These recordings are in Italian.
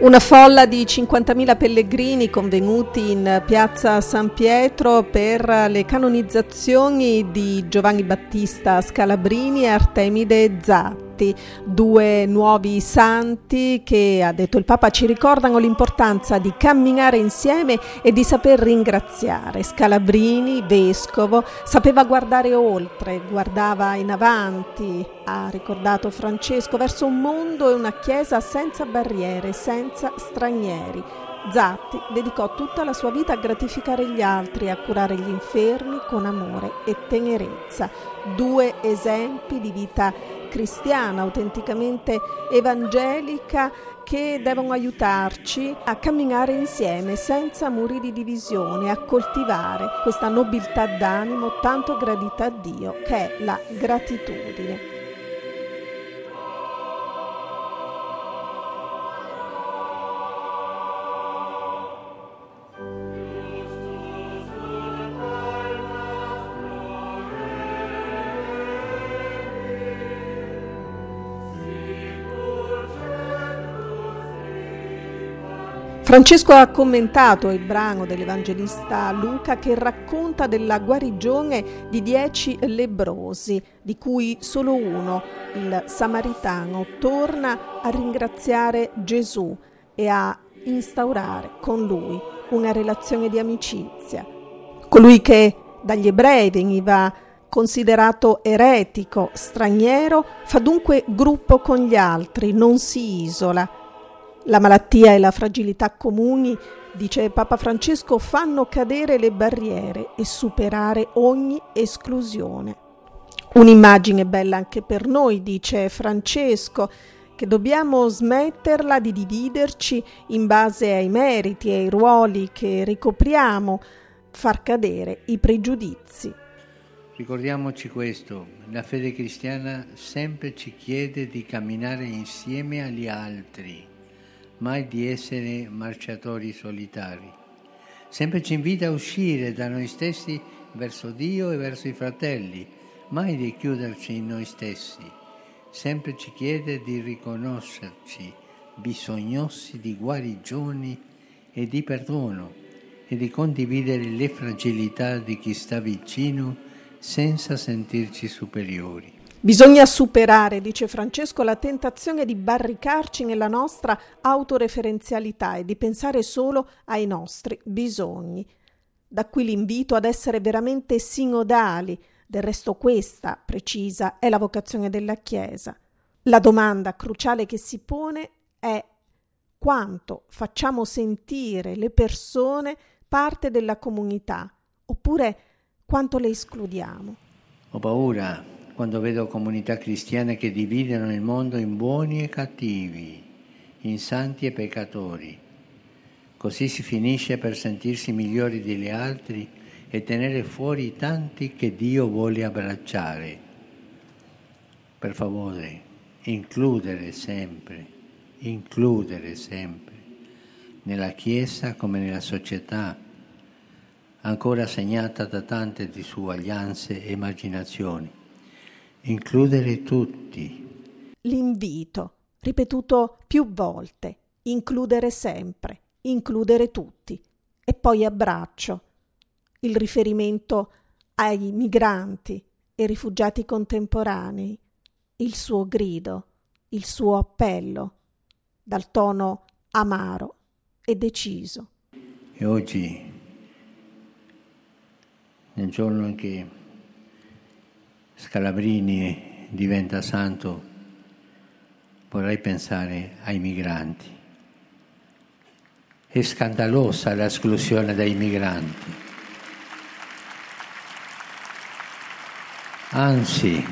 Una folla di 50.000 pellegrini convenuti in piazza San Pietro per le canonizzazioni di Giovanni Battista Scalabrini e Artemide Zatti stati due nuovi santi che, ha detto il Papa, ci ricordano l'importanza di camminare insieme e di saper ringraziare. Scalabrini, vescovo, sapeva guardare oltre, guardava in avanti, ha ricordato Francesco, verso un mondo e una chiesa senza barriere, senza stranieri. Zatti dedicò tutta la sua vita a gratificare gli altri, a curare gli infermi con amore e tenerezza. Due esempi di vita cristiana, autenticamente evangelica, che devono aiutarci a camminare insieme senza muri di divisione, a coltivare questa nobiltà d'animo tanto gradita a Dio che è la gratitudine. Francesco ha commentato il brano dell'Evangelista Luca che racconta della guarigione di dieci lebrosi, di cui solo uno, il samaritano, torna a ringraziare Gesù e a instaurare con lui una relazione di amicizia. Colui che dagli ebrei veniva considerato eretico, straniero, fa dunque gruppo con gli altri, non si isola la malattia e la fragilità comuni, dice Papa Francesco, fanno cadere le barriere e superare ogni esclusione. Un'immagine bella anche per noi, dice Francesco, che dobbiamo smetterla di dividerci in base ai meriti e ai ruoli che ricopriamo, far cadere i pregiudizi. Ricordiamoci questo, la fede cristiana sempre ci chiede di camminare insieme agli altri mai di essere marciatori solitari. Sempre ci invita a uscire da noi stessi verso Dio e verso i fratelli, mai di chiuderci in noi stessi. Sempre ci chiede di riconoscerci bisognosi di guarigioni e di perdono e di condividere le fragilità di chi sta vicino senza sentirci superiori. Bisogna superare, dice Francesco, la tentazione di barricarci nella nostra autoreferenzialità e di pensare solo ai nostri bisogni. Da qui l'invito ad essere veramente sinodali, del resto questa, precisa, è la vocazione della Chiesa. La domanda cruciale che si pone è quanto facciamo sentire le persone parte della comunità, oppure quanto le escludiamo. Ho paura quando vedo comunità cristiane che dividono il mondo in buoni e cattivi, in santi e peccatori. Così si finisce per sentirsi migliori degli altri e tenere fuori tanti che Dio vuole abbracciare. Per favore, includere sempre, includere sempre, nella Chiesa come nella società, ancora segnata da tante disuguaglianze e marginazioni includere tutti. L'invito, ripetuto più volte, includere sempre, includere tutti. E poi abbraccio, il riferimento ai migranti e rifugiati contemporanei, il suo grido, il suo appello, dal tono amaro e deciso. E oggi, nel giorno in cui Scalabrini diventa santo, vorrei pensare ai migranti. È scandalosa l'esclusione dei migranti. Anzi,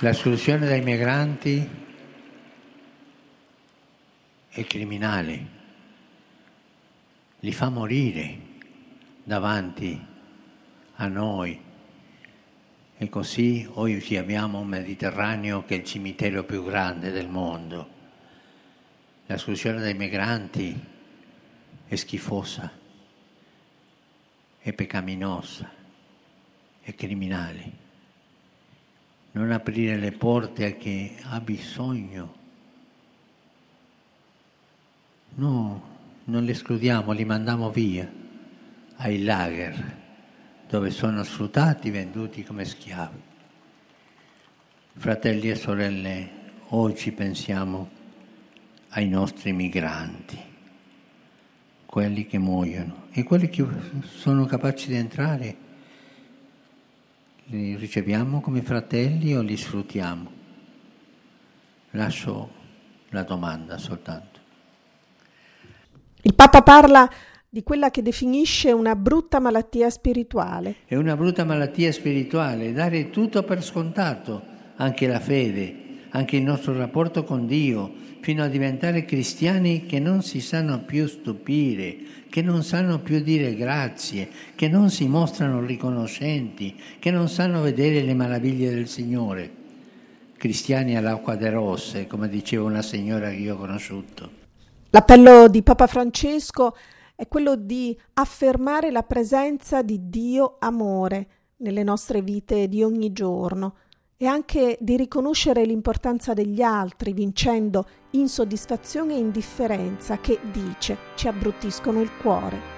l'esclusione dei migranti è criminale, li fa morire davanti a noi e così oggi abbiamo un Mediterraneo che è il cimitero più grande del mondo. L'esclusione dei migranti è schifosa, è peccaminosa, è criminale. Non aprire le porte a chi ha bisogno no, non li escludiamo, li mandiamo via ai lager dove sono sfruttati, venduti come schiavi. Fratelli e sorelle, oggi pensiamo ai nostri migranti, quelli che muoiono e quelli che sono capaci di entrare, li riceviamo come fratelli o li sfruttiamo? Lascio la domanda soltanto. Il Papa parla di quella che definisce una brutta malattia spirituale. È una brutta malattia spirituale, dare tutto per scontato, anche la fede, anche il nostro rapporto con Dio, fino a diventare cristiani che non si sanno più stupire, che non sanno più dire grazie, che non si mostrano riconoscenti, che non sanno vedere le meraviglie del Signore. Cristiani all'acqua de rosse, come diceva una signora che io ho conosciuto. L'appello di Papa Francesco è quello di affermare la presenza di Dio amore nelle nostre vite di ogni giorno e anche di riconoscere l'importanza degli altri vincendo insoddisfazione e indifferenza che, dice, ci abbruttiscono il cuore.